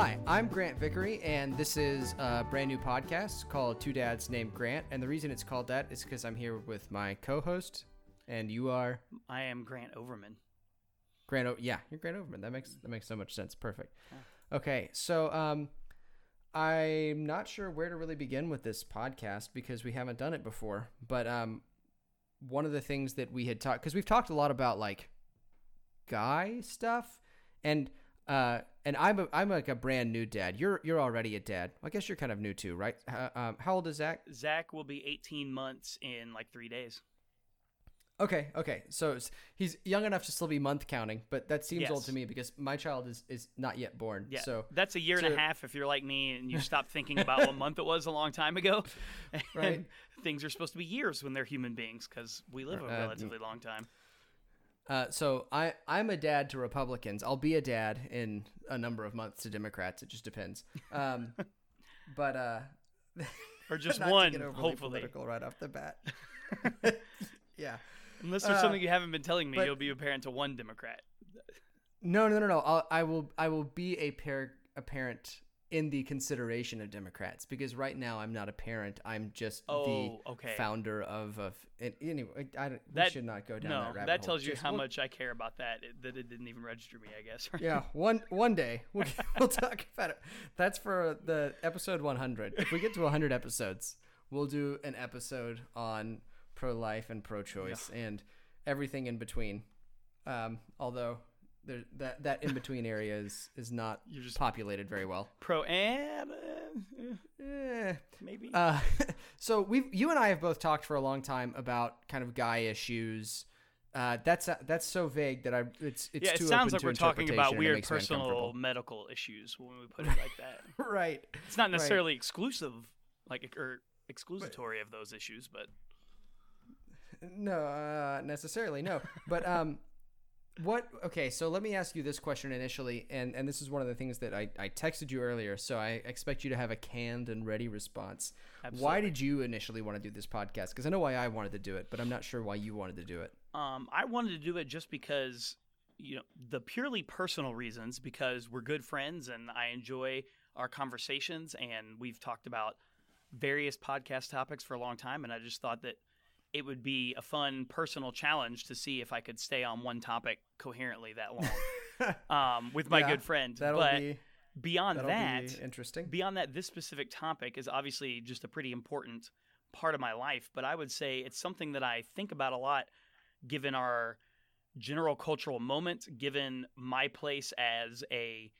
Hi, I'm Grant Vickery, and this is a brand new podcast called Two Dads Named Grant. And the reason it's called that is because I'm here with my co-host, and you are I am Grant Overman. Grant. O- yeah, you're Grant Overman. That makes that makes so much sense. Perfect. Okay, so um, I'm not sure where to really begin with this podcast because we haven't done it before. But um, one of the things that we had talked because we've talked a lot about like guy stuff, and uh, and I'm a, I'm like a brand new dad. You're you're already a dad. I guess you're kind of new too, right? Uh, um, how old is Zach? Zach will be 18 months in like three days. Okay, okay. So he's young enough to still be month counting, but that seems old to me because my child is is not yet born. Yeah, So that's a year and a half if you're like me and you stop thinking about what month it was a long time ago. Right. things are supposed to be years when they're human beings because we live a Uh, relatively long time. Uh, so I I'm a dad to Republicans. I'll be a dad in a number of months to Democrats. It just depends. Um, but uh, Or just one, hopefully. political right off the bat. yeah. Unless there's Uh, something you haven't been telling me, but- you'll be a parent to one Democrat. No, no, no, no. I'll, I will I will be a par a parent in the consideration of Democrats because right now I'm not a parent. I'm just Oh, the okay. founder of of. And anyway, I don't, we That- should not go down No, that rabbit that hole. tells you Just how one- much I care about that. It, that it didn't even register me, I guess. Yeah, one one day we'll, we'll talk about it. That's for the episode 100. If we get to 100 episodes, we'll do an episode on pro life and pro choice and everything in between. Um, although there, that that in between area is is not You're just- populated very well. Pro and uh, Eh. maybe. Uh, so we you and I have both talked for a long time about kind of guy issues. Uh, that's that's so vague that I it's it's yeah, it too sounds open like to we're talking about weird personal medical issues when we put it like that. right. It's not necessarily exclusive, like or exclusatory of those issues, but No, uh, necessarily no. But um, what? Okay, so let me ask you this question initially, and and this is one of the things that I I texted you earlier, so I expect you to have a canned and ready response. Why did you initially want to do this podcast? Because I know why I wanted to do it, but I'm not sure why you wanted to do it. um, I wanted to do it just because you know the purely personal reasons because we're good friends and I enjoy our conversations and we've talked about various podcast topics for a long time and I just thought that it would be a fun personal challenge to see if I could stay on one topic coherently that long um, with my Yeah, good friend. That'll but be beyond that'll be interesting. beyond that, this specific topic is obviously just a pretty important part of my life, but I would say it's something that I think about a lot given our general cultural moment, given my place as a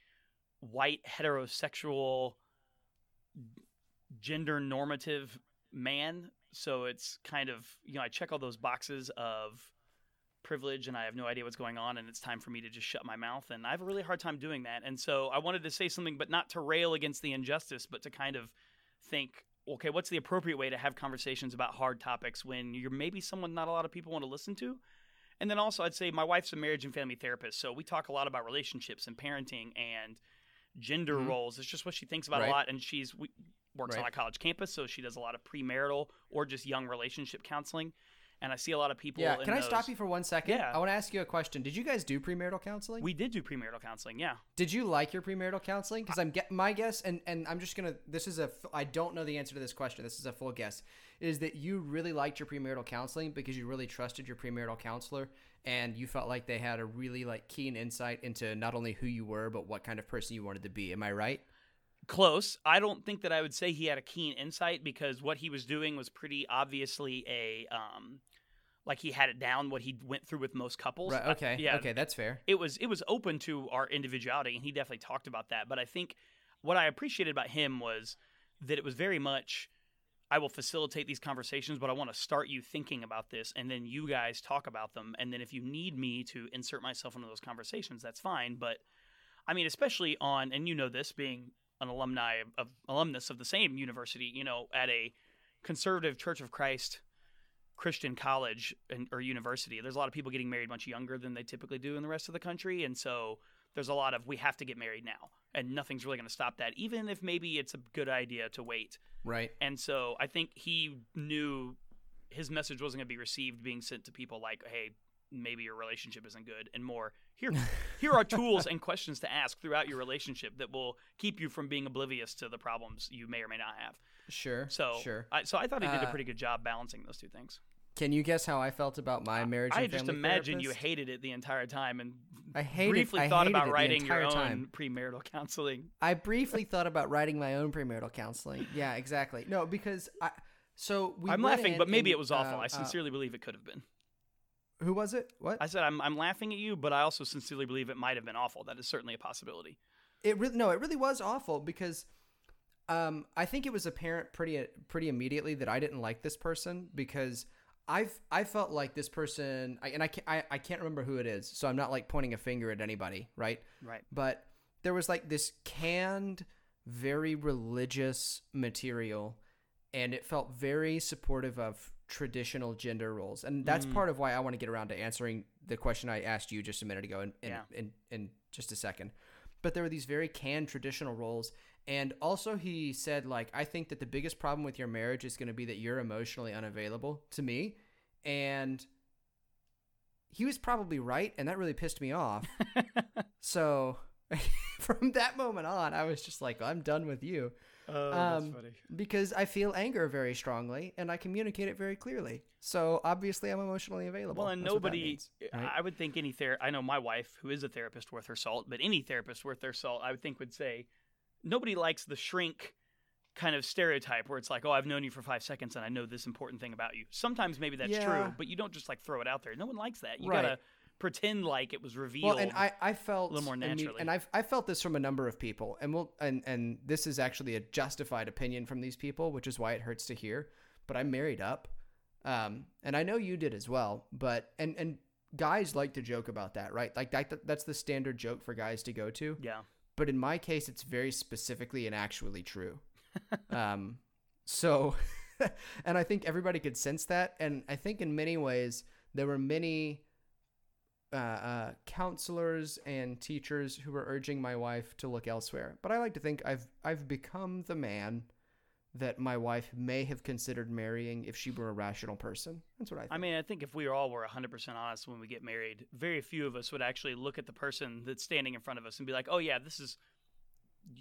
white heterosexual gender normative man. So it's kind of, you know, I check all those boxes of privilege and I have no idea what's going on and it's time for me to just shut my mouth and I have a really hard time doing that. And so I wanted to say something but not to rail against the injustice but to kind of think okay, what's the appropriate way to have conversations about hard topics when you're maybe someone not a lot of people want to listen to? And then also I'd say my wife's a marriage and family therapist, so we talk a lot about relationships and parenting and gender Mhm. roles. It's just what she thinks about Right. a lot and she's we, works on a college campus, so she does a lot of premarital or just young relationship counseling. And I see a lot of people Yeah, can I stop you for one second? Yeah. I want to ask you a question. Did you guys do premarital counseling? We did do premarital counseling, yeah. Did you like your premarital counseling? Because I'm get my guess, and and I'm just gonna. This is a. I don't know the answer to this question. This is a full guess. Is that you really liked your premarital counseling because you really trusted your premarital counselor, and you felt like they had a really like keen insight into not only who you were but what kind of person you wanted to be. Am I right? Close. I don't think that I would say he had a keen insight because what he was doing was pretty obviously a um like he had it down what he went through with most couples. Right. I- Okay. yeah. Okay, that's fair. It was it was open to our individuality and he definitely talked about that, but I think what I appreciated about him was that it was very much I will facilitate these conversations, but I want to start you thinking about this and then you guys talk about them and then if you need me to insert myself into those conversations, that's fine, but I mean, especially on, and you know this, being an alumni of, of alumnus of the same university, you know, at a conservative Church of Christ Christian college and, or university, there's a lot of people getting married much younger than they typically do in the rest of the country, and so there's a lot of we have to get married now, and nothing's really going to stop that, even if maybe it's a good idea to wait. Right. And so I think he knew his message wasn't going to be received being sent to people like, hey, maybe your relationship isn't good, and more here here are tools and questions to ask throughout your relationship that will keep you from being oblivious to the problems you may or may not have. Sure. So, sure. I, so I thought he did a Uh, pretty good job balancing those two things. Can you guess how I felt about my marriage? I just imagine you hated it the entire time and I hated- briefly I thought about writing your own time. premarital counseling. I briefly thought about writing my own premarital counseling. Yeah, exactly. No, because I. So we. I'm laughing, in but maybe and, it was awful. uh, I uh, sincerely believe it could have been. Who was it? What? I said I'm, I'm laughing at you, but I also sincerely believe it might have been awful. That is certainly a possibility. It really no, it really was awful because um, I think it was apparent pretty pretty immediately that I didn't like this person because I've I felt like this person I, and I can't I, I can't remember who it is, so I'm not like pointing a finger at anybody, right? Right. But there was like this canned, very religious material, and it felt very supportive of traditional gender roles, and that's Mm. part of why I want to get around to answering the question I asked you just a minute ago in in, Yeah. in, in just a second. But there were these very canned traditional roles, and also he said like I think that the biggest problem with your marriage is going to be that you're emotionally unavailable to me, and he was probably right, and that really pissed me off. So from that moment on, I was just like, I'm done with you Oh, Um, because I feel anger very strongly and I communicate it very clearly. So obviously, I'm emotionally available. Well, and That's nobody, means, right? I would think any ther. I know my wife, who is a therapist worth her salt, but any therapist worth their salt, I would think would say, nobody likes the shrink kind of stereotype where it's like, oh, I've known you for five seconds and I know this important thing about you. Sometimes maybe that's Yeah. true, but you don't just like throw it out there. No one likes that. You Right. gotta pretend like it was revealed. Well, and I, I felt a little more naturally. and I've I felt this from a number of people, and we'll and and this is actually a justified opinion from these people, which is why it hurts to hear. But I married up, um, and I know you did as well. But and and guys like to joke about that, right? Like that that's the standard joke for guys to go to. yeah. but in my case it's very specifically and actually true um so and i think everybody could sense that and i think in many ways there were many uh, uh, counselors and teachers who were urging my wife to look elsewhere but i like to think i've i've become the man that my wife may have considered marrying if she were a rational person that's what i think I mean, I think if we all were 100% honest when we get married, very few of us would actually look at the person that's standing in front of us and be like, "Oh yeah, this is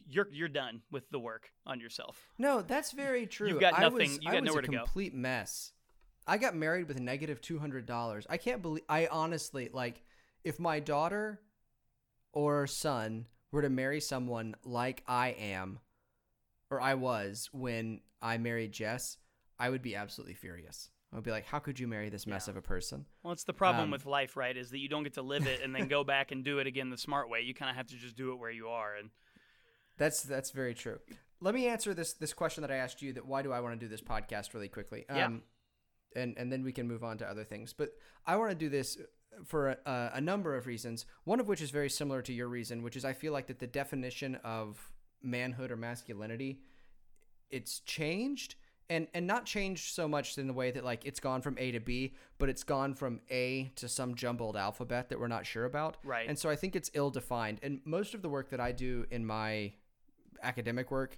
you're you're done with the work on yourself." No, that's very true. You've got I nothing- was, you I got was nowhere a to go. complete mess. I got married with negative two hundred dollars. I can't believe. I honestly like if my daughter or son were to marry someone like I am, or I was when I married Jess, I would be absolutely furious. I would be like, "How could you marry this mess Yeah. of a person?" Well, it's the problem Um, with life, right? Is that you don't get to live it and then go back and do it again the smart way. You kind of have to just do it where you are. And That's that's very true. Let me answer this this question that I asked you. That why do I want to do this podcast really quickly? Yeah. And and then we can move on to other things. But I want to do this for a, a number of reasons. One of which is very similar to your reason, which is I feel like that the definition of manhood or masculinity it's changed and and not changed so much in the way that like it's gone from A to B, but it's gone from A to some jumbled alphabet that we're not sure about. Right. And so I think it's ill defined. And most of the work that I do in my academic work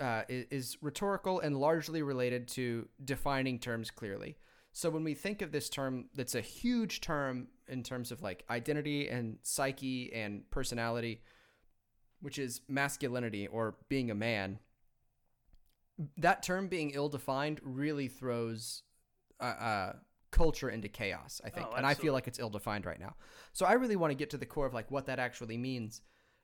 uh, is, rhetorical and largely related to defining terms clearly. So when we think of this term, that's a huge term in terms of like identity and psyche and personality, which is masculinity or being a man. That term being ill-defined really throws uh, uh, culture into chaos. I think, Oh, and I feel like it's ill-defined right now. So I really want to get to the core of like what that actually means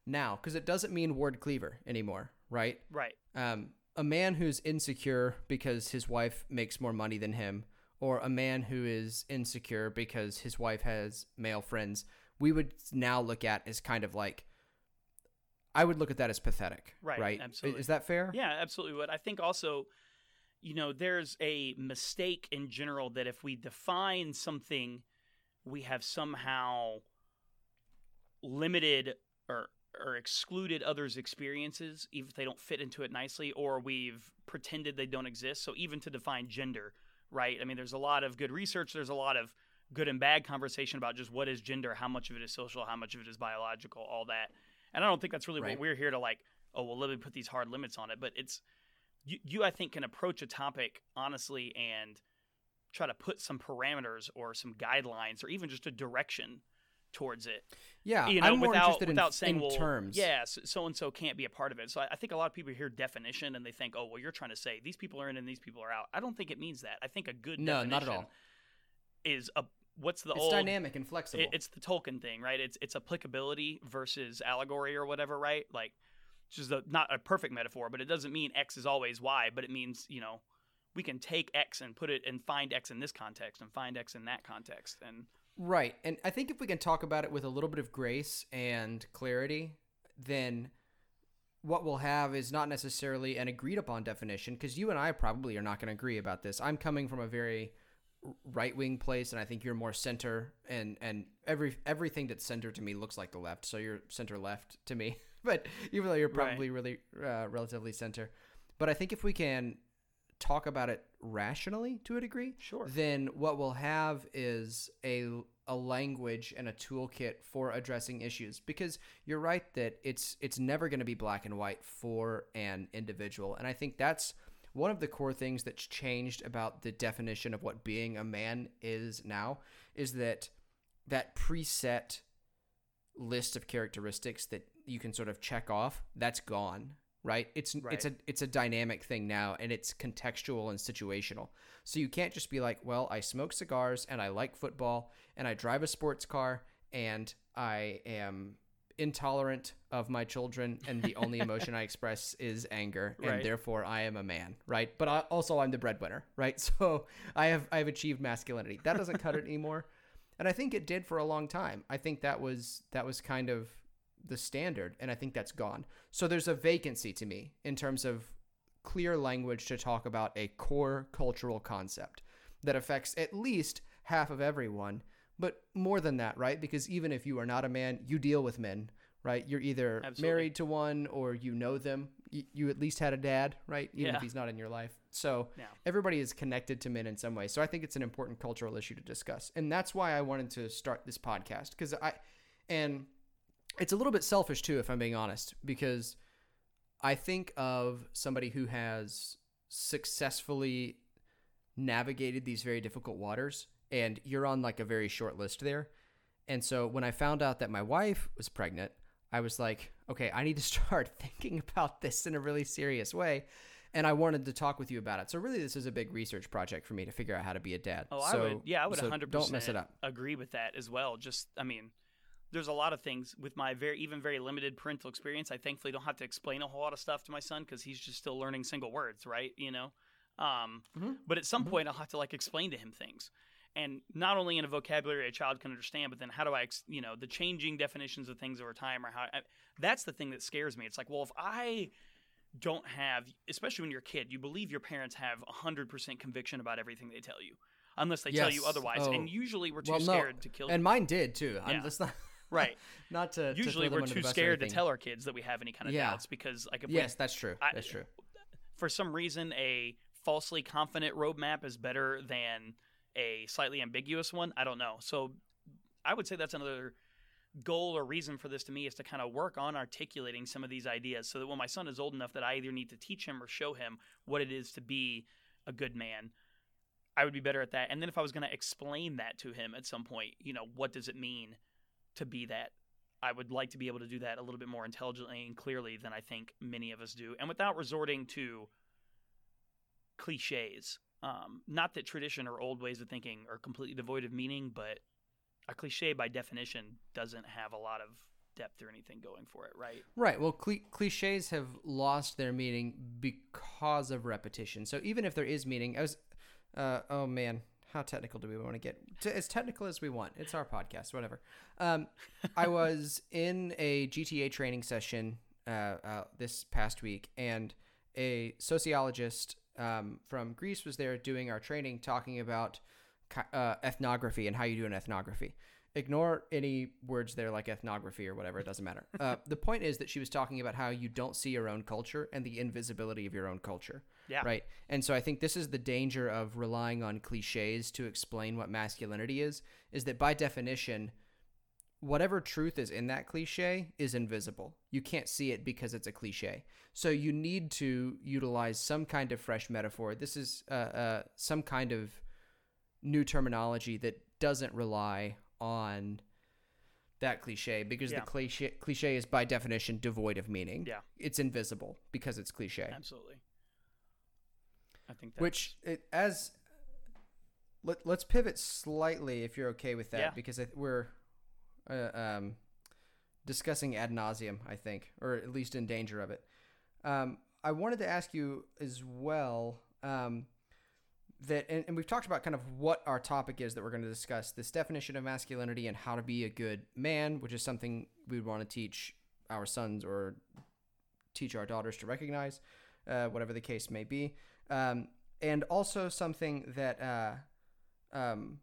now, because it doesn't mean Ward Cleaver anymore, right? right, um, a man who's insecure because his wife makes more money than him, or a man who is insecure because his wife has male friends, we would now look at as kind of like, I would look at that as pathetic. Right, Right. absolutely. Is that fair? yeah, absolutely. But I think also, you know, there's a mistake in general that if we define something, we have somehow limited or or excluded others' experiences, even if they don't fit into it nicely, or we've pretended they don't exist. So even to define gender, right? I mean, there's a lot of good research. There's a lot of good and bad conversation about just what is gender, how much of it is social, how much of it is biological, all that. And I don't think that's really Right. what we're here to like. Oh well, let me put these hard limits on it. But it's you, you I think can approach a topic honestly and try to put some parameters or some guidelines or even just a direction towards it. Yeah, you know, I'm more without interested without in, saying in well, terms. yeah, so and so can't be a part of it. So I, I think a lot of people hear definition and they think, oh, well, you're trying to say these people are in and these people are out. I don't think it means that. I think a good No, definition not at all. is a what's the it's old dynamic and flexible. it- it's the Tolkien thing, right? It's it's applicability versus allegory or whatever, right? Like, which is a, not a perfect metaphor, but it doesn't mean X is always Y, but it means you know we can take X and put it and find X in this context and find X in that context, and Right. And I think if we can talk about it with a little bit of grace and clarity, then what we'll have is not necessarily an agreed upon definition because you and I probably are not going to agree about this. I'm coming from a very right wing place and I think you're more center and and every everything that's center to me looks like the left. So you're center left to me. but even though you're Right. probably really uh, relatively center. But I think if we can talk about it rationally to a degree, Sure. then what we'll have is a a language and a toolkit for addressing issues. Because you're right that it's it's never going to be black and white for an individual. And i think that's one of the core things that's changed about the definition of what being a man is now is that that preset list of characteristics that you can sort of check off that's gone right? It's it's a it's a dynamic thing now and it's contextual and situational. So you can't just be like well i smoke cigars and i like football and i drive a sports car and i am intolerant of my children and the only emotion i express is anger and Right. therefore i am a man right? But I, also i'm the breadwinner right? So i have i've achieved masculinity. That doesn't cut it anymore. And I think it did for a long time. I think that was that was kind of the standard, and I think that's gone. So there's a vacancy to me in terms of clear language to talk about a core cultural concept that affects at least half of everyone, but more than that, right? Because even if you are not a man, you deal with men, right? You're either Absolutely. married to one or you know them. You, you at least had a dad, right? Even Yeah. if he's not in your life. So everybody is connected to men in some way. So I think it's an important cultural issue to discuss. And that's why I wanted to start this podcast because I and it's a little bit selfish too if I'm being honest because I think of somebody who has successfully navigated these very difficult waters and you're on like a very short list there. And so when I found out that my wife was pregnant, I was like, okay, I need to start thinking about this in a really serious way. And I wanted to talk with you about it. So really, this is a big research project for me to figure out how to be a dad. Oh, so, I would. Yeah, I would so 100% Don't mess it up. agree with that as well. Just, I mean, there's a lot of things with my very, even very limited parental experience. I thankfully don't have to explain a whole lot of stuff to my son because he's just still learning single words, right? You know? Um, Mhm. But at some Mhm. point, I'll have to like explain to him things. And not only in a vocabulary a child can understand, but then how do I, ex- you know, the changing definitions of things over time or how I, that's the thing that scares me. It's like, well, if I don't have, especially when you're a kid, you believe your parents have 100% conviction about everything they tell you, unless they tell you otherwise. Oh. And usually we're too Well, no. scared to kill And mine did too. I'm Yeah. just not Right. not to. to Usually them we're too the bus or scared to tell our kids that we have any kind of Yeah. doubts because, like, if Yes, that's true. I- that's true. for some reason, a falsely confident roadmap is better than a slightly ambiguous one. I don't know. So I would say that's another goal or reason for this to me is to kind of work on articulating some of these ideas so that when my son is old enough that I either need to teach him or show him what it is to be a good man, I would be better at that. And then if I was going to explain that to him at some point, you know, what does it mean to be that? I would like to be able to do that a little bit more intelligently and clearly than I think many of us do, and without resorting to cliches. Um, not that tradition or old ways of thinking are completely devoid of meaning, but a cliche by definition doesn't have a lot of depth or anything going for it, right? Right. Well, cli cliches have lost their meaning because of repetition. So even if there is meaning, I was, uh, oh man, how technical do we want to get? As technical as we want. It's our podcast, whatever. Um, I was in a GTA training session uh, uh, this past week, and a sociologist um, from Greece was there doing our training, talking about uh, ethnography and how you do an ethnography. Ignore any words there like ethnography or whatever, it doesn't matter. Uh, the point is that she was talking about how you don't see your own culture and the invisibility of your own culture. Yeah. Right. And so I think this is the danger of relying on cliches to explain what masculinity is, is that by definition, whatever truth is in that cliche is invisible. You can't see it because it's a cliche. So you need to utilize some kind of fresh metaphor. This is uh, uh, some kind of new terminology that doesn't rely on that cliche because Yeah. the cliche cliche is by definition devoid of meaning. Yeah. It's invisible because it's cliche. Absolutely. I think that's, Which it, as let, let's pivot slightly if you're okay with that Yeah. because we're uh, um, discussing ad nauseum, I think, or at least in danger of it. Um, I wanted to ask you as well um, that, and, and we've talked about kind of what our topic is that we're going to discuss this definition of masculinity and how to be a good man, which is something we would want to teach our sons or teach our daughters to recognize, uh, whatever the case may be. Um, and also something that, uh, um,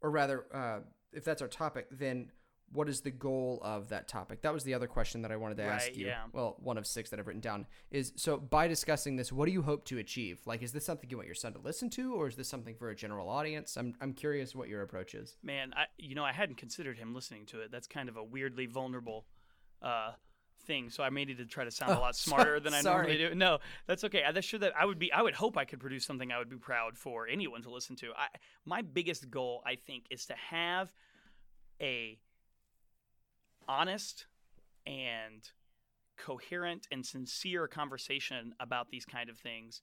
or rather, uh, if that's our topic, then what is the goal of that topic? That was the other question that I wanted to ask you. yeah. Well, one of six that I've written down is so by discussing this, what do you hope to achieve? Like, is this something you want your son to listen to, or is this something for a general audience? I'm I'm curious what your approach is. man, I you know I hadn't considered him listening to it. That's kind of a weirdly vulnerable uh, thing. So I made it to try to sound a Oh, lot so- smarter than I sorry. normally do. No, that's okay. I, that's sure that I would be. I would hope I could produce something I would be proud for anyone to listen to. I, my biggest goal, I think, is to have a honest and coherent and sincere conversation about these kind of things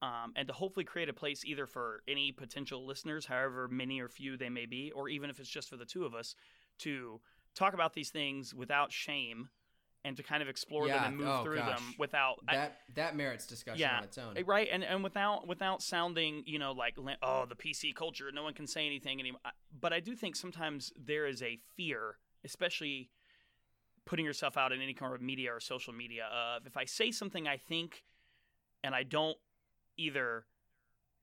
um, and to hopefully create a place either for any potential listeners however many or few they may be or even if it's just for the two of us to talk about these things without shame and to kind of explore Yeah. them and move Oh, through gosh. them without I- That that merits discussion Yeah. on its own. Right and and without without sounding you know like oh the pc culture no one can say anything anymore but i do think sometimes there is a fear especially putting yourself out in any kind of media or social media of if i say something i think and i don't either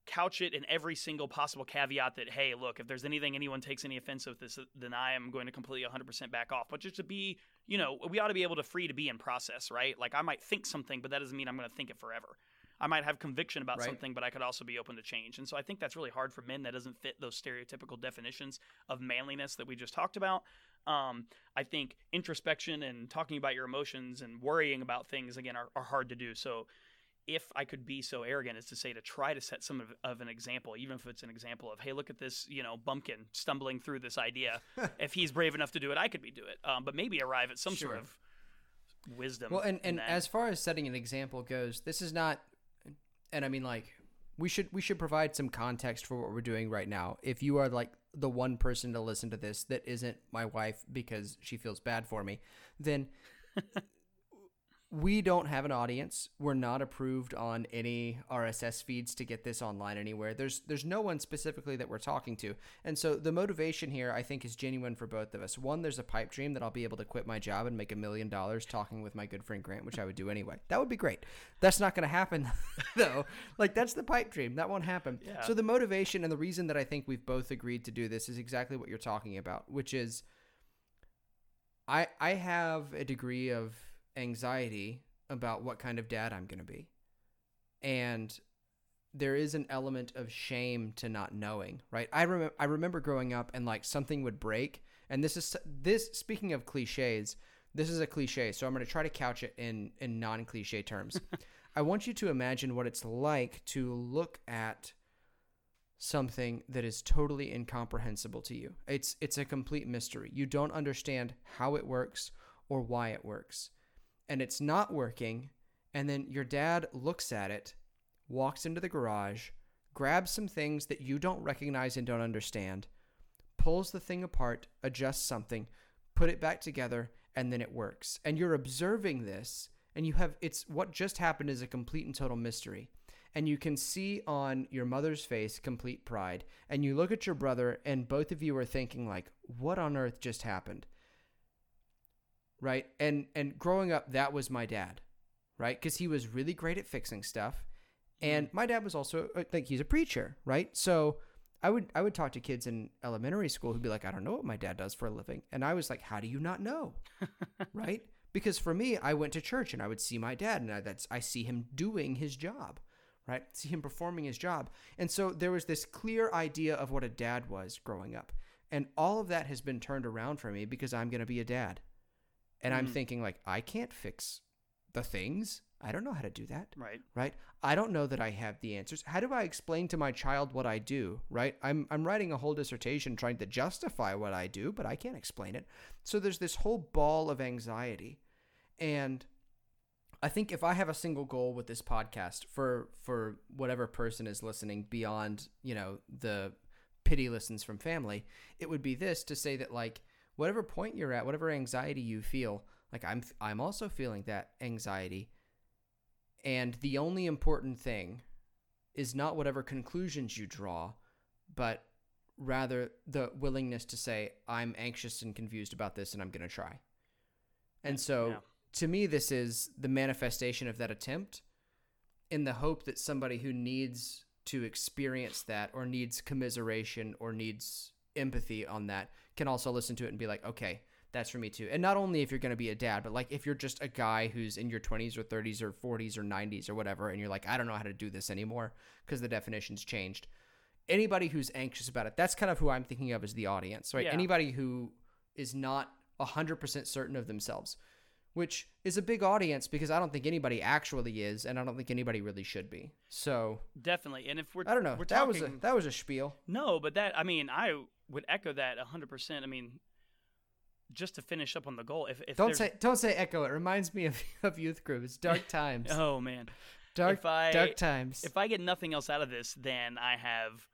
couch it in every single possible caveat that hey look if there's anything anyone takes any offense with this then i am going to completely 100% back off but just to be you know we ought to be able to free to be in process right? Like i might think something but that doesn't mean i'm going to think it forever. I might have conviction about Right. something but i could also be open to change. And so i think that's really hard for men that doesn't fit those stereotypical definitions of manliness that we just talked about. Um, i think introspection and talking about your emotions and worrying about things again are, are hard to do. So if I could be so arrogant as to say to try to set some of, of an example, even if it's an example of, hey, look at this, you know, bumpkin stumbling through this idea. if he's brave enough to do it, I could be do it. Um, but maybe arrive at some sort of wisdom. Well, and, and as far as setting an example goes, this is not, and I mean like we should we should provide some context for what we're doing right now. If you are like the one person to listen to this that isn't my wife because she feels bad for me, then we don't have an audience. We're not approved on any RSS feeds to get this online anywhere. There's there's no one specifically that we're talking to. And so the motivation here I think is genuine for both of us. One, there's a pipe dream that I'll be able to quit my job and make a million dollars talking with my good friend Grant, which I would do anyway. That would be great. That's not going to happen though. Like that's the pipe dream. That won't happen. Yeah. So the motivation and the reason that I think we've both agreed to do this is exactly what you're talking about, which is I I have a degree of anxiety about what kind of dad I'm going to be. And there is an element of shame to not knowing, right? I remember I remember growing up and like something would break and this is this speaking of clichés, this is a cliche, so I'm going to try to couch it in in non-cliche terms. I want you to imagine what it's like to look at something that is totally incomprehensible to you. It's it's a complete mystery. You don't understand how it works or why it works. And it's not working, and then your dad looks at it, walks into the garage, grabs some things that you don't recognize and don't understand, pulls the thing apart, adjusts something, put it back together, and then it works. And you're observing this, and you have it's what just happened is a complete and total mystery. And you can see on your mother's face complete pride. And you look at your brother and both of you are thinking like what on earth just happened right and and growing up that was my dad right because he was really great at fixing stuff and my dad was also uh, like he's a preacher right so i would i would talk to kids in elementary school who'd be like i don't know what my dad does for a living and i was like how do you not know right because for me i went to church and i would see my dad and I, that's i see him doing his job right? See him performing his job. And so there was this clear idea of what a dad was growing up. And all of that has been turned around for me because I'm going to be a dad. And I'm Mm. thinking, like, I can't fix the things. I don't know how to do that. Right. Right? I don't know that I have the answers. How do I explain to my child what I do? Right? I'm I'm writing a whole dissertation trying to justify what I do, but I can't explain it. So there's this whole ball of anxiety. And I think if I have a single goal with this podcast for for whatever person is listening beyond, you know, the pity listens from family, it would be this to say that like whatever point you're at, whatever anxiety you feel, like I'm I'm also feeling that anxiety. And the only important thing is not whatever conclusions you draw, but rather the willingness to say I'm anxious and confused about this and I'm going to try. And so Yeah. to me this is the manifestation of that attempt in the hope that somebody who needs to experience that or needs commiseration or needs empathy on that can also listen to it and be like, okay, that's for me too. And not only if you're going to be a dad, but like if you're just a guy who's in your 20s or 30s or 40s or 90s or whatever, and you're like, I don't know how to do this anymore because the definition's changed. Anybody who's anxious about it, that's kind of who I'm thinking of as the audience, right? Yeah. Anybody who is not 100% certain of themselves, which is a big audience because I don't think anybody actually is, and I don't think anybody really should be. So Definitely. And if we're I don't know. that was a talking- that was a spiel. No, but that I mean, I would echo that 100%. I mean, just to finish up on the goal, if, if Don't say don't say echo. It reminds me of, of youth group. It's dark times. Oh man. dark I- dark times. If I get nothing else out of this, then I have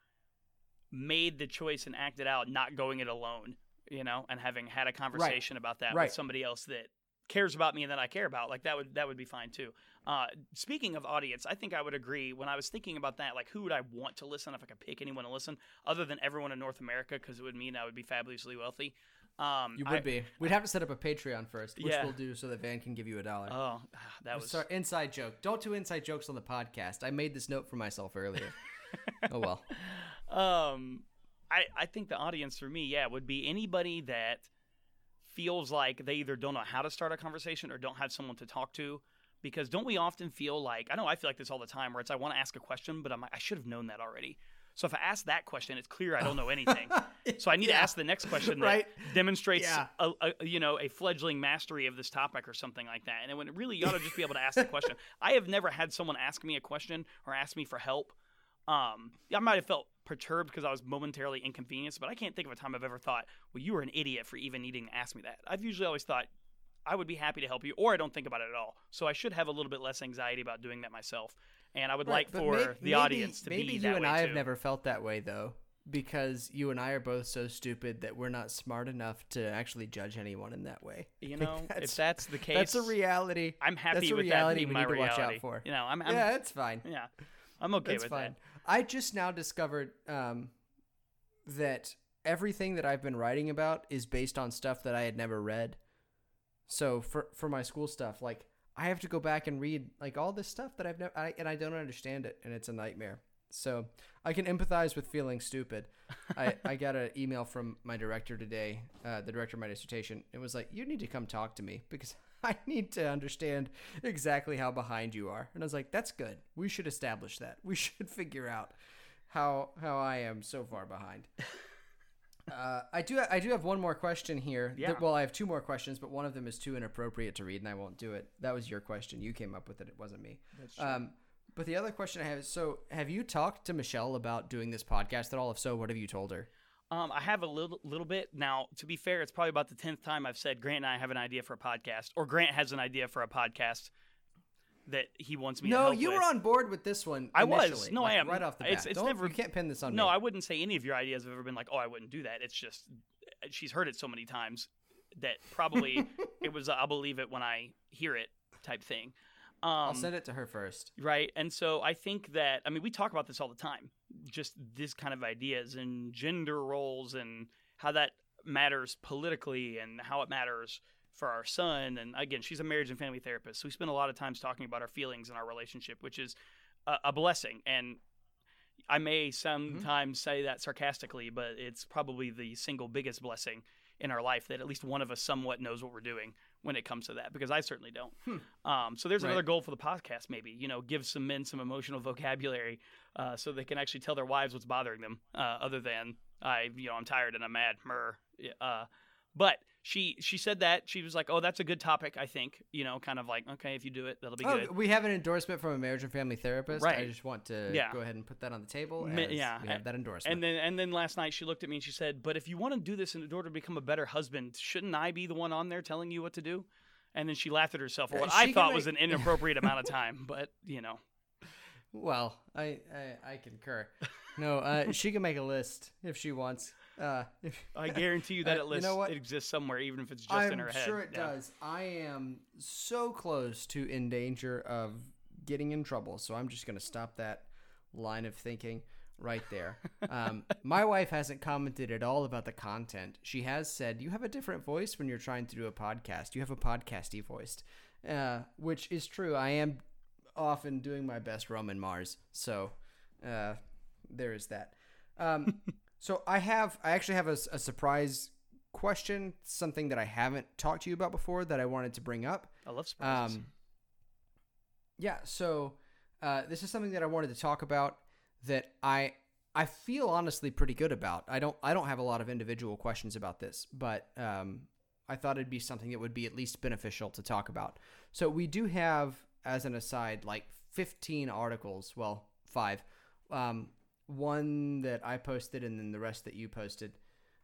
made the choice and acted out not going it alone, you know, and having had a conversation about that Right. with somebody else that cares about me and that I care about. Like that would that would be fine too. Uh, speaking of audience, I think I would agree when I was thinking about that. Like, who would I want to listen if I could pick anyone to listen other than everyone in North America? Because it would mean I would be fabulously wealthy. Um, you would I- be. We'd have to set up a Patreon first, which Yeah. we'll do so that Van can give you a dollar. Oh, that was sorry, inside joke. Don't do inside jokes on the podcast. I made this note for myself earlier. oh well. um I, I think the audience for me, yeah, would be anybody that feels like they either don't know how to start a conversation or don't have someone to talk to. Because don't we often feel like I know I feel like this all the time where it's I want to ask a question, but I'm like, I should have known that already. So if I ask that question, it's clear I don't know anything. So I need to ask the next question that Right. demonstrates Yeah. a, a you know a fledgling mastery of this topic or something like that. And when it really you ought to just be able to ask the question. I have never had someone ask me a question or ask me for help. Um, I might have felt perturbed because I was momentarily inconvenienced, but I can't think of a time I've ever thought, "Well, you were an idiot for even needing to ask me that." I've usually always thought I would be happy to help you, or I don't think about it at all. So I should have a little bit less anxiety about doing that myself. And I would like for may- the maybe- audience to maybe be you and I too. have never felt that way though, because you and I are both so stupid that we're not smart enough to actually judge anyone in that way. you know, that's- if that's the case, That's a reality. I'm happy that's a with reality that being we my need to reality. watch out for. You know, I'm, I'm yeah, it's fine. yeah, I'm okay That's with fine. that. I just now discovered um, that everything that I've been writing about is based on stuff that I had never read. So for for my school stuff, like I have to go back and read like all this stuff that I've never I, and I don't understand it, and it's a nightmare. So I can empathize with feeling stupid. I, I got an email from my director today, uh, the director of my dissertation. It was like, you need to come talk to me because I need to understand exactly how behind you are. And I was like, that's good. We should establish that. We should figure out how how I am so far behind. Uh, I do I do have one more question here. Yeah. Well, I have two more questions, but one of them is too inappropriate to read, and I won't do it. That was your question. You came up with it. It wasn't me. That's Um, but the other question I have is: so, have you talked to Michelle about doing this podcast at all? If so, what have you told her? Um, I have a little little bit now. To be fair, it's probably about the tenth time I've said Grant and I have an idea for a podcast, or Grant has an idea for a podcast that he wants me. to No, you with. were on board with this one. I was. No, like, I am. right off the bat. It's- it's never- You can't pin this on me. No, me. I wouldn't say any of your ideas have ever been like, oh, I wouldn't do that. It's just she's heard it so many times that probably it was I'll believe it when I hear it type thing. Um, I'll send it to her first. Right. And so I think that, I mean, we talk about this all the time, just this kind of ideas and gender roles and how that matters politically and how it matters for our son. And again, she's a marriage and family therapist. So we spend a lot of times talking about our feelings and our relationship, which is a, a blessing. And I may sometimes say that sarcastically, but it's probably the single biggest blessing in our life that at least one of us somewhat knows what we're doing when it comes to that because I certainly don't. Um, so there's Right. another goal for the podcast, maybe you know, give some men some emotional vocabulary uh, so they can actually tell their wives what's bothering them, uh, other than I, you know, I'm tired and I'm mad, myrrh. Uh, but she she said that she was like, "Oh, that's a good topic." I think you know, kind of like, okay, if you do it, that'll be Oh, good. we have an endorsement from a marriage and family therapist. Right. I just want to Yeah. go ahead and put that on the table. Yeah, we have that endorsement. And then and then last night she looked at me and she said, "But if you want to do this in order to become a better husband, shouldn't I be the one on there telling you what to do?" And then she laughed at herself for Uh, what she I thought make- was an inappropriate amount of time. But you know, well, I, I I concur. No, uh, she can make a list if she wants. Uh, if, I guarantee you that Uh, it you know what? it exists somewhere, even if it's just I'm in her head. sure it Yeah. does. I am so close to in danger of getting in trouble, so I'm just gonna stop that line of thinking right there. Um, my wife hasn't commented at all about the content. She has said you have a different voice when you're trying to do a podcast. You have a podcasty voice, uh, which is true. I am often doing my best Roman Mars, so uh, there is that. Um, so I have, I actually have a surprise question, something that I haven't talked to you about before that I wanted to bring up. I love surprises. Um, yeah, so uh, this is something that I wanted to talk about that I I feel honestly pretty good about. I don't I don't have a lot of individual questions about this, but um, I thought it'd be something that would be at least beneficial to talk about. So we do have, as an aside, like 15 articles. Well, five. Um, one that I posted, and then the rest that you posted.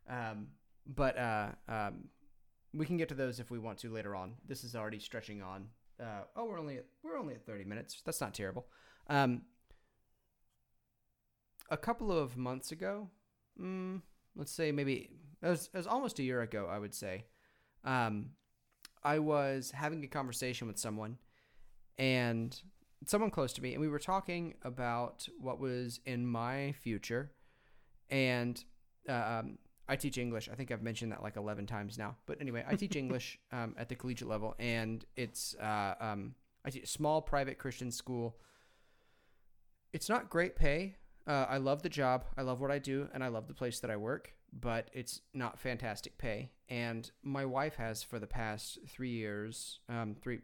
Um, but uh, um, we can get to those if we want to later on. This is already stretching on. Uh, oh, we're only at, we're only at 30 minutes. That's not terrible. Um, a couple of months ago, mm, let's say maybe it was, it was almost a year ago, I would say. Um, I was having a conversation with someone, and someone close to me, and we were talking about what was in my future, and um, I teach English. I think I've mentioned that like 11 times now. But anyway, I teach English um, at the collegiate level, and it's uh, um, I teach a small private Christian school. It's not great pay. Uh, I love the job. I love what I do, and I love the place that I work. But it's not fantastic pay. And my wife has for the past three years, um, three,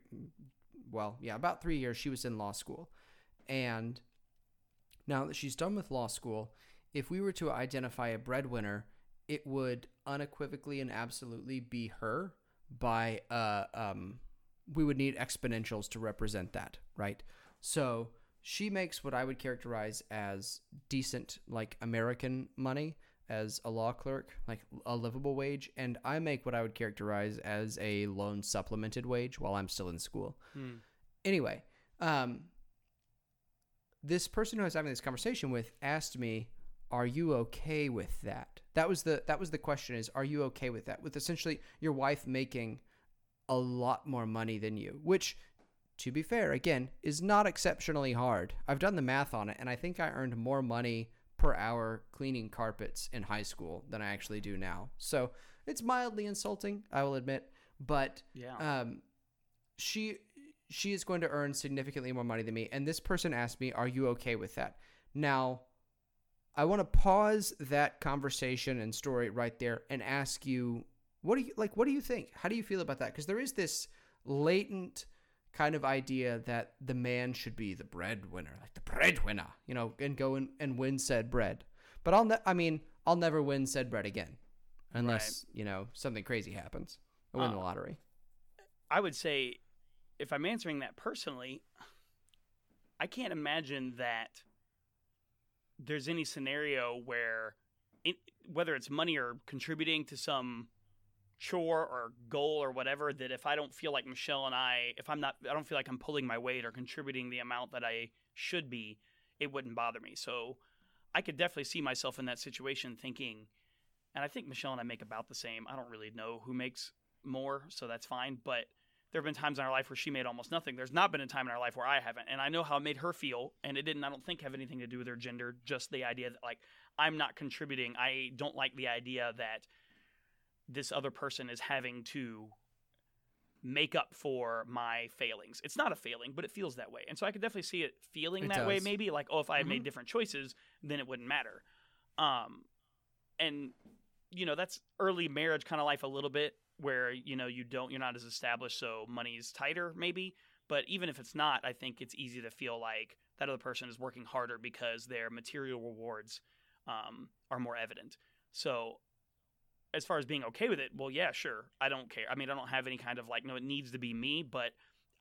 well, yeah, about three years. She was in law school, and now that she's done with law school, if we were to identify a breadwinner, it would unequivocally and absolutely be her by uh um we would need exponentials to represent that right so she makes what i would characterize as decent like american money as a law clerk like a livable wage and i make what i would characterize as a loan supplemented wage while i'm still in school. Hmm. anyway um this person who I was having this conversation with asked me are you okay with that? That was the that was the question is are you okay with that? With essentially your wife making a lot more money than you which to be fair again is not exceptionally hard. I've done the math on it and i think i earned more money per hour cleaning carpets in high school than i actually do now. So it's mildly insulting i will admit but Yeah. um, she she is going to earn significantly more money than me and this person asked me are you okay with that? Now i want to pause that conversation and story right there and ask you what do you like what do you think? How do you feel about that? Because there is this latent kind of idea that the man should be the breadwinner like the breadwinner you know and go and, and win said bread. But i'll ne- i mean i'll never win said bread again unless you know something crazy happens. I win the Uh, lottery. I would say, if I'm answering that personally, I can't imagine that there's any scenario where, it, whether it's money or contributing to some chore or goal or whatever, that if I don't feel like Michelle and I, if I'm not, I don't feel like I'm pulling my weight or contributing the amount that I should be, it wouldn't bother me. So I could definitely see myself in that situation thinking, and I think Michelle and I make about the same. I don't really know who makes more, so that's fine. But there have been times in our life where she made almost nothing. There's not been a time in our life where I haven't, and I know how it made her feel, and it didn't. I don't think have anything to do with her gender. Just the idea that like I'm not contributing. I don't like the idea that this other person is having to make up for my failings. It's not a failing, but it feels that way, and so I could definitely see it feeling It that way. Maybe like oh, if I had Mhm. made different choices, then it wouldn't matter. Um, and you know that's early marriage kind of life a little bit where you know you don't you're not as established so money's tighter maybe but even if it's not i think it's easy to feel like that other person is working harder because their material rewards um, are more evident so as far as being okay with it, well, yeah, sure. I don't care. I mean, I don't have any kind of like, no, it needs to be me, but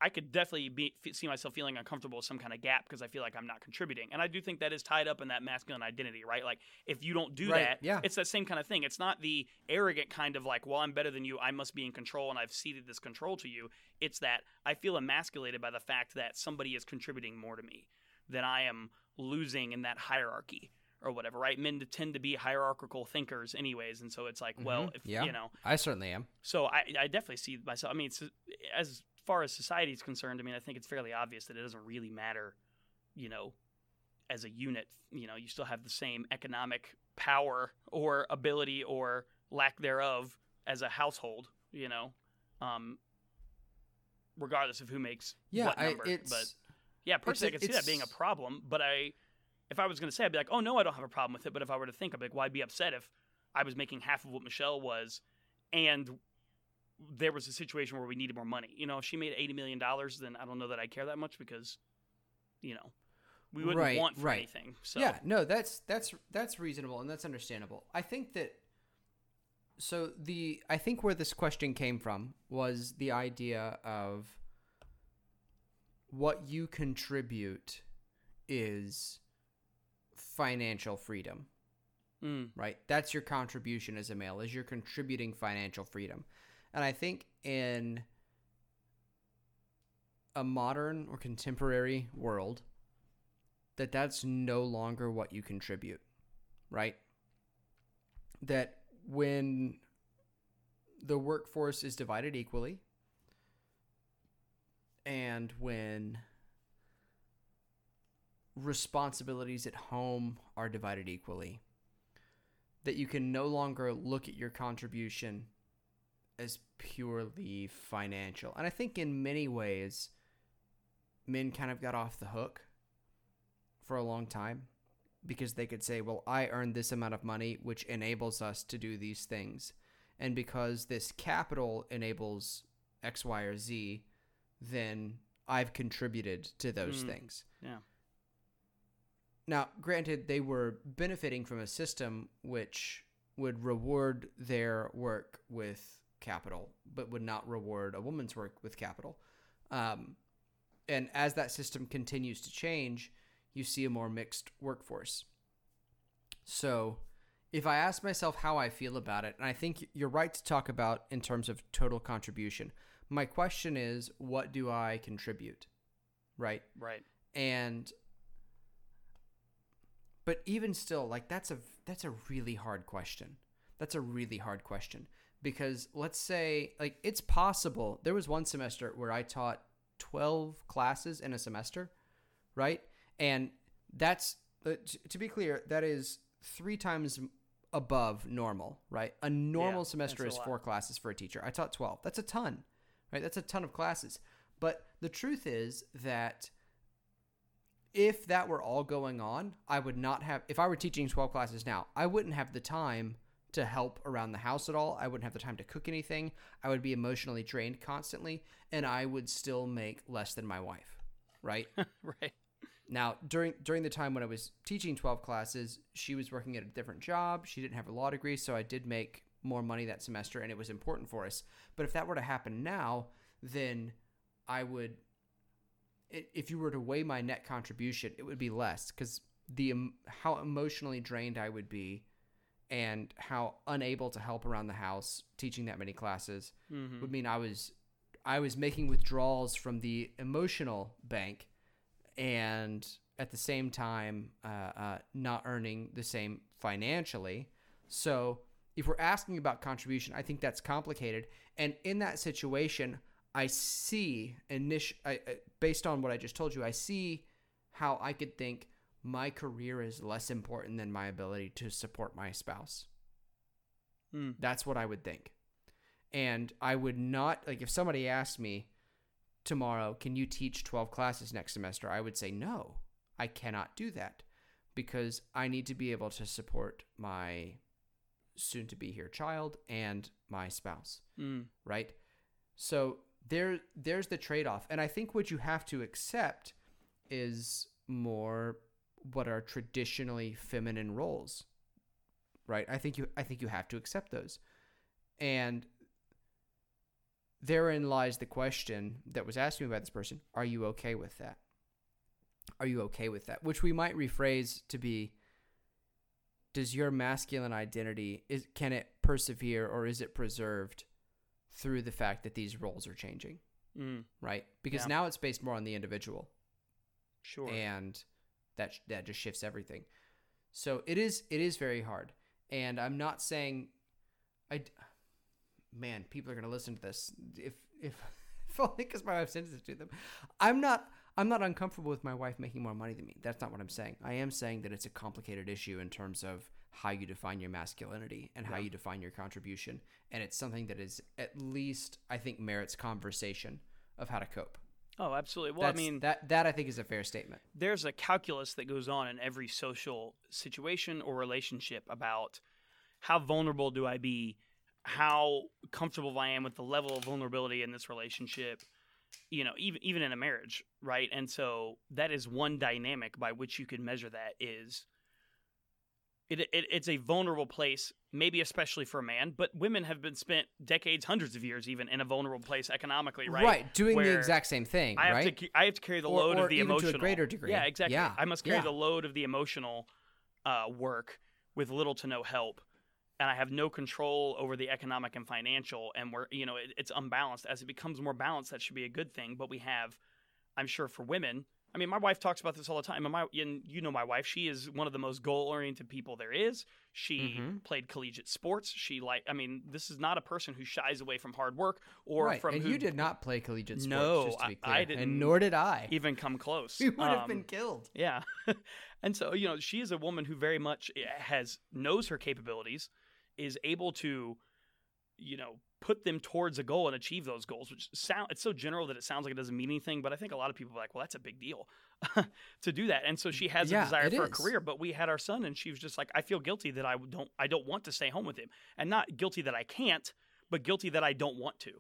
I could definitely be see myself feeling uncomfortable with some kind of gap because I feel like I'm not contributing, and I do think that is tied up in that masculine identity, right? Like if you don't do Right, that, yeah. it's that same kind of thing. It's not the arrogant kind of like, well, I'm better than you, I must be in control, and I've ceded this control to you. It's that I feel emasculated by the fact that somebody is contributing more to me than I am losing in that hierarchy or whatever, right? Men tend to be hierarchical thinkers, anyways, and so it's like, well, Mhm, if yeah. you know, I certainly am. so I, I definitely see myself. I mean, as far as society is concerned, I mean, I think it's fairly obvious that it doesn't really matter, you know, as a unit. You know, you still have the same economic power or ability or lack thereof as a household. You know, um, regardless of who makes Yeah, what I, number. it's but yeah, personally, I can see that being a problem. But I, if I was going to say, I'd be like, oh no, I don't have a problem with it. But if I were to think, I'd be like, well, be upset if I was making half of what Michelle was, and there was a situation where we needed more money. You know, if she made eighty million dollars, then I don't know that I care that much because, you know, we wouldn't Right, want for right. anything. So Yeah, no, that's that's that's reasonable and that's understandable. I think that so the I think where this question came from was the idea of what you contribute is financial freedom, Mm, right? That's your contribution as a male is you're contributing financial freedom. And I think in a modern or contemporary world that that's no longer what you contribute, right? That when the workforce is divided equally and when responsibilities at home are divided equally that you can no longer look at your contribution as purely financial. And I think in many ways, men kind of got off the hook for a long time because they could say, well, I earned this amount of money, which enables us to do these things. And because this capital enables X, Y, or Z, then I've contributed to those Mm. things. yeah. Now, granted, they were benefiting from a system which would reward their work with capital, but would not reward a woman's work with capital. Um, and as that system continues to change, you see a more mixed workforce. So, if I ask myself how I feel about it, and I think you're right to talk about in terms of total contribution, my question is, what do I contribute? Right? Right. and but even still like that's a that's a really hard question. That's a really hard question. Because let's say like it's possible there was one semester where i taught 12 classes in a semester right? And that's uh, t- to be clear that is three times above normal right? A normal Yeah, semester is four classes for a teacher. I taught 12 that's a ton right? That's a ton of classes. But the truth is that if that were all going on, I would not have, if I were teaching 12 classes now, I wouldn't have the time to help around the house at all. I wouldn't have the time to cook anything. I would be emotionally drained constantly, and I would still make less than my wife, right? right. Now, during during the time when I was teaching 12 classes, she was working at a different job. She didn't have a law degree, so I did make more money that semester and it was important for us. But if that were to happen now, then I would if you were to weigh my net contribution, it would be less cuz the how emotionally drained I would be and how unable to help around the house teaching that many classes hmm would mean I was I was making withdrawals from the emotional bank and at the same time uh, uh, not earning the same financially. So if we're asking about contribution, I think that's complicated. And in that situation, I see initial based on what I just told you, I see how I could think my career is less important than my ability to support my spouse. Mm. That's what I would think. And I would not like if somebody asked me tomorrow, "Can you teach 12 classes next semester?" I would say, "No. I cannot do that because I need to be able to support my soon to be here child and my spouse." Mm. right? So there there's the trade-off. And I think what you have to accept is more what are traditionally feminine roles. Right? I think you I think you have to accept those. And therein lies the question that was asked me by this person Are you okay with that? Are you okay with that? Which we might rephrase to be Does your masculine identity is can it persevere or is it preserved through the fact that these roles are changing? Mm, Right? Because Yeah. now it's based more on the individual sure. and that that just shifts everything. So it is it is very hard, and I'm not saying I Man, people are gonna listen to this if if if only because my wife sends it to them. I'm not I'm not uncomfortable with my wife making more money than me. That's not what I'm saying. I am saying that it's a complicated issue in terms of how you define your masculinity and how Yeah. you define your contribution, and it's something that is at least I think merits conversation of how to cope. oh, absolutely. Well, I mean, that that I think is a fair statement. there's a calculus that goes on in every social situation or relationship about how vulnerable do I be, how comfortable I am with the level of vulnerability in this relationship, you know, even even in a marriage, right? And so that is one dynamic by which you can measure that is it, it it's a vulnerable place, maybe especially for a man, but women have been spent decades, hundreds of years even in a vulnerable place economically, right? Right, doing the exact same thing, I have right? to I have to carry the Or- load or of the even to a emotional greater degree. Yeah, exactly. Yeah, I must carry yeah. the load of the emotional uh, work with little to no help, and I have no control over the economic and financial. And we're you know it, it's unbalanced. As it becomes more balanced, that should be a good thing. But we have, I'm sure, for women. I mean, my wife talks about this all the time, and my and you know my wife. She is one of the most goal-oriented people there is. She Mhm. played collegiate sports. She like, I mean, this is not a person who shies away from hard work or right. from and who you did not play collegiate sports, No, just to be I- clear. I didn't and nor did I. even come close. We would have Um, been killed. yeah. and so, you know, she is a woman who very much eh, has knows her capabilities, is able to, you know, put them towards a goal and achieve those goals, which sound it's so general that it sounds like it doesn't mean anything, but I think a lot of people are like, well, that's a big deal to do that. And so she has Yeah, a desire for a career, but we had our son and she was just like, I feel guilty that I don't I don't want to stay home with him. And not guilty that I can't, but guilty that I don't want to.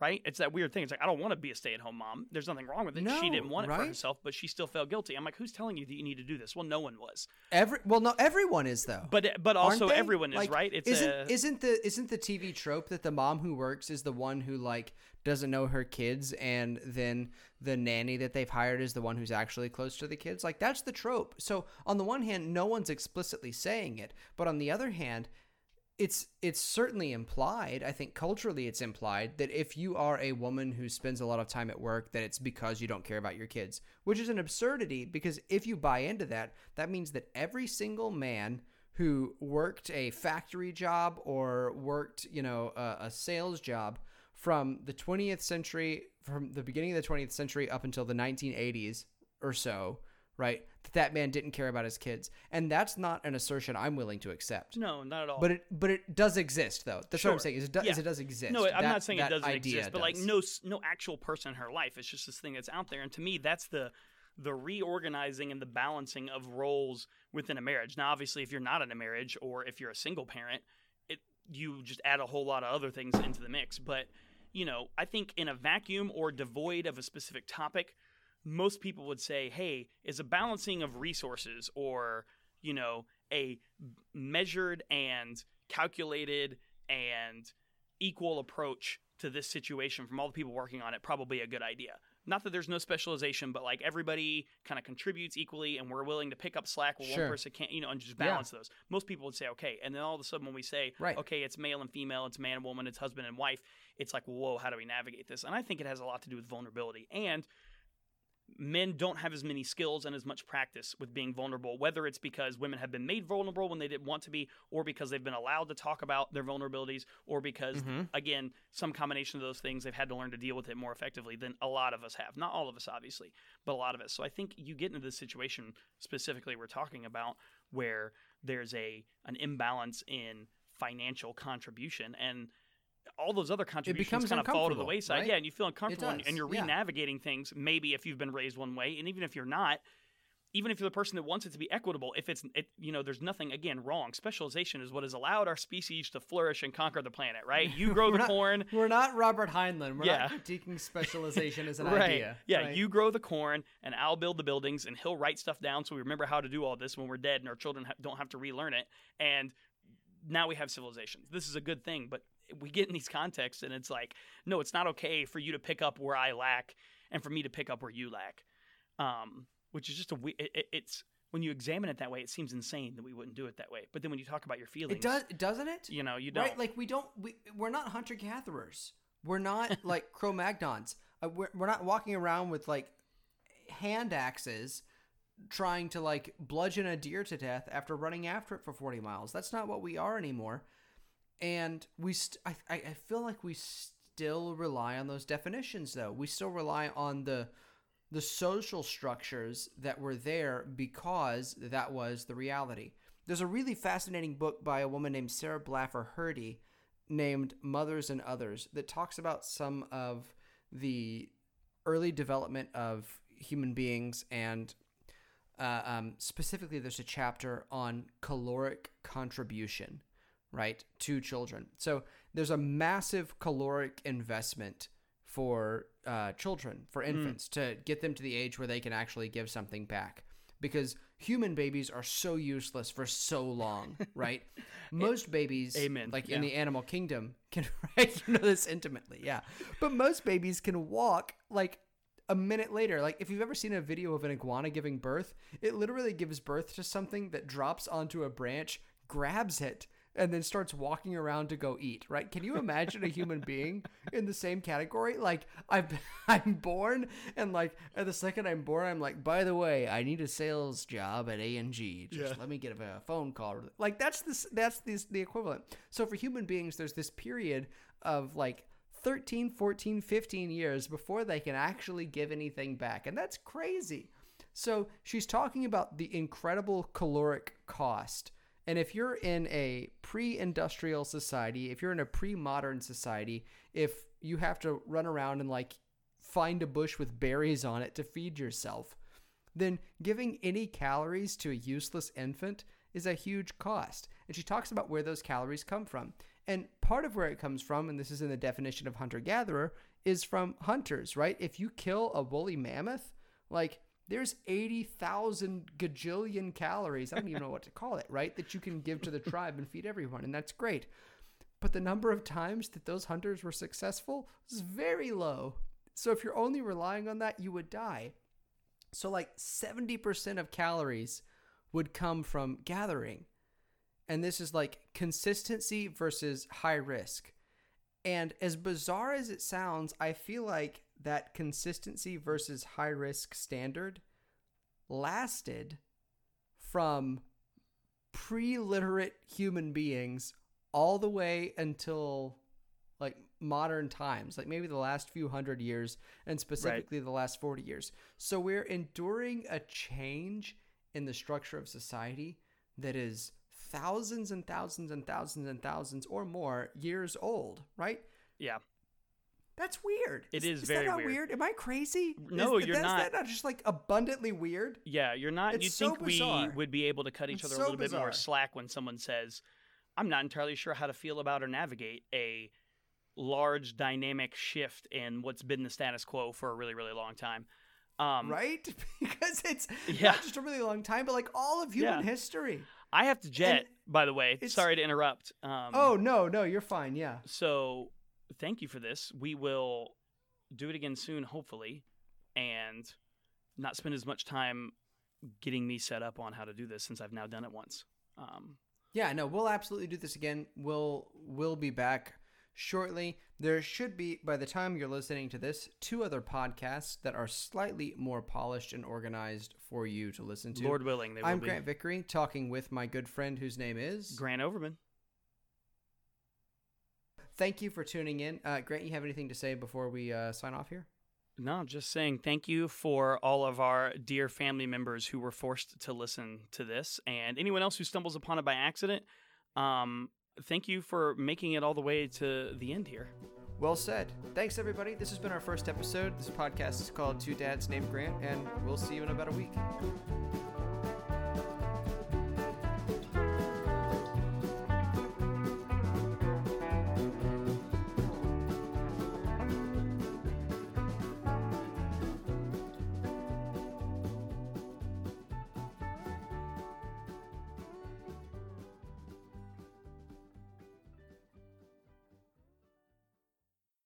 Right? It's that weird thing. It's like I don't want to be a stay-at-home mom. There's nothing wrong with it. she didn't want it for herself, but she still felt guilty. I'm like, who's telling you that you need to do this? Well, no one was. Every well, no, everyone is though. But but also everyone is Like, right. It's isn't a, isn't the isn't the TV trope that the mom who works is the one who like doesn't know her kids, and then the nanny that they've hired is the one who's actually close to the kids? Like that's the trope. So on the one hand, no one's explicitly saying it, but on the other hand, it's it's certainly implied i think culturally it's implied that if you are a woman who spends a lot of time at work that it's because you don't care about your kids which is an absurdity because if you buy into that that means that every single man who worked a factory job or worked you know a, a sales job from the 20th century from the beginning of the 20th century up until the 1980s or so right that that man didn't care about his kids and that's not an assertion i'm willing to accept no, not at all. but it but it does exist though. That's what I'm saying. Is it, do, is it does exist. no, I'm not saying it doesn't exist, but like no no actual person in her life. It's just this thing that's out there. And to me, that's the the reorganizing and the balancing of roles within a marriage. Now, obviously, if you're not in a marriage or if you're a single parent, it you just add a whole lot of other things into the mix. But you know, I think in a vacuum or devoid of a specific topic, most people would say, "Hey, is a balancing of resources or you know a measured and calculated and equal approach to this situation from all the people working on it probably a good idea. Not that there's no specialization, but like everybody kind of contributes equally and we're willing to pick up slack where Sure. one person can't, you know, and just Yeah. balance those. Most people would say, okay. And then all of a sudden when we say, Right. okay, it's male and female, it's man and woman, it's husband and wife, it's like, whoa, how do we navigate this? And I think it has a lot to do with vulnerability. And men don't have as many skills and as much practice with being vulnerable, whether it's because women have been made vulnerable when they didn't want to be, or because they've been allowed to talk about their vulnerabilities, or because, Mhm. again, some combination of those things, they've had to learn to deal with it more effectively than a lot of us have. Not all of us, obviously, but a lot of us. So I think you get into this situation specifically we're talking about where there's a an imbalance in financial contribution and all those other contributions kind of fall to the wayside. right? Yeah, and you feel uncomfortable and, and you're yeah. re-navigating things maybe if you've been raised one way and even if you're not even if you're the person that wants it to be equitable if it's it, you know there's nothing again wrong specialization is what has allowed our species to flourish and conquer the planet right you grow the not- corn We're not Robert Heinlein. We're Yeah. not critiquing specialization as an right idea. yeah right? you grow the corn and i'll build the buildings and he'll write stuff down so we remember how to do all this when we're dead and our children ha- don't have to relearn it and now we have civilizations. this is a good thing but we get in these contexts and it's like, no, it's not okay for you to pick up where I lack and for me to pick up where you lack. Um, which is just a we- it, it, it's when you examine it that way, it seems insane that we wouldn't do it that way. But then when you talk about your feelings, It does, doesn't it? you know, you don't. Right? Like we don't. We we're not hunter gatherers. We're not like Cro-Magnons. Uh, we're we're not walking around with like hand axes trying to like bludgeon a deer to death after running after it for 40 miles. That's not what we are anymore. And we, st- I, I feel like we still rely on those definitions, though. We still rely on the the social structures that were there because that was the reality. There's a really fascinating book by a woman named Sarah Blaffer Hrdy named Mothers and Others that talks about some of the early development of human beings and uh, um, specifically there's a chapter on caloric contribution right to children. So there's a massive caloric investment for uh, children for infants to get them to the age where they can actually give something back. Because human babies are so useless for so long right? Most babies Amen. like in the animal kingdom can right you know this intimately yeah. But most babies can walk like a minute later. Like if you've ever seen a video of an iguana giving birth it literally gives birth to something that drops onto a branch grabs it and then starts walking around to go eat right? Can you imagine a human being in the same category? Like i've i'm born and like at the second i'm born i'm like by the way i need a sales job at a&g just Yeah. let me get a phone call. Like that's this that's this the equivalent. So for human beings there's this period of like 13 14 15 years before they can actually give anything back and that's crazy. So she's talking about the incredible caloric cost and if you're in a pre-industrial society if you're in a pre-modern society if you have to run around and like find a bush with berries on it to feed yourself then giving any calories to a useless infant is a huge cost. And she talks about where those calories come from. And part of where it comes from, and this is in the definition of hunter gatherer, is from hunters, right? If you kill a woolly mammoth, like there's 80,000 gajillion calories, I don't even know what to call it, right? That you can give to the tribe and feed everyone. And that's great. But the number of times that those hunters were successful is very low. So if you're only relying on that, you would die. So, like 70% of calories would come from gathering. And this is like consistency versus high risk. And as bizarre as it sounds, I feel like that consistency versus high risk standard lasted from pre literate human beings all the way until like modern times, like maybe the last few hundred years and specifically the last 40 years. So we're enduring a change in the structure of society that is thousands and thousands and thousands and thousands or more years old, right? yeah. That's weird. It is is very that not weird. weird. Am I crazy? No, is, you're that, not. Is that not just like abundantly weird? Yeah, you're not. It's You'd so think bizarre. we would be able to cut each It's other so a little bit more slack when someone says, "I'm not entirely sure how to feel about or navigate a large dynamic shift in what's been the status quo for a really, really long time." Um, right? because it's Yeah. not just a really long time, but like all of human Yeah. history. I have to jet, by the way. Sorry to interrupt. Um, Oh no, no, you're fine. Yeah. So, thank you for this. We will do it again soon, hopefully, and not spend as much time getting me set up on how to do this since I've now done it once. Um, Yeah, no, we'll absolutely do this again. We'll we'll be back shortly. There should be by the time you're listening to this, two other podcasts that are slightly more polished and organized for you to listen to. Lord willing, they will I'm be. Grant Vickery talking with my good friend whose name is Grant Overman. Thank you for tuning in. Uh, Grant, you have anything to say before we uh, sign off here? No, just saying thank you for all of our dear family members who were forced to listen to this, and anyone else who stumbles upon it by accident. Um, thank you for making it all the way to the end here. Well said. Thanks, everybody. This has been our first episode. This podcast is called Two Dads Named Grant, and we'll see you in about a week.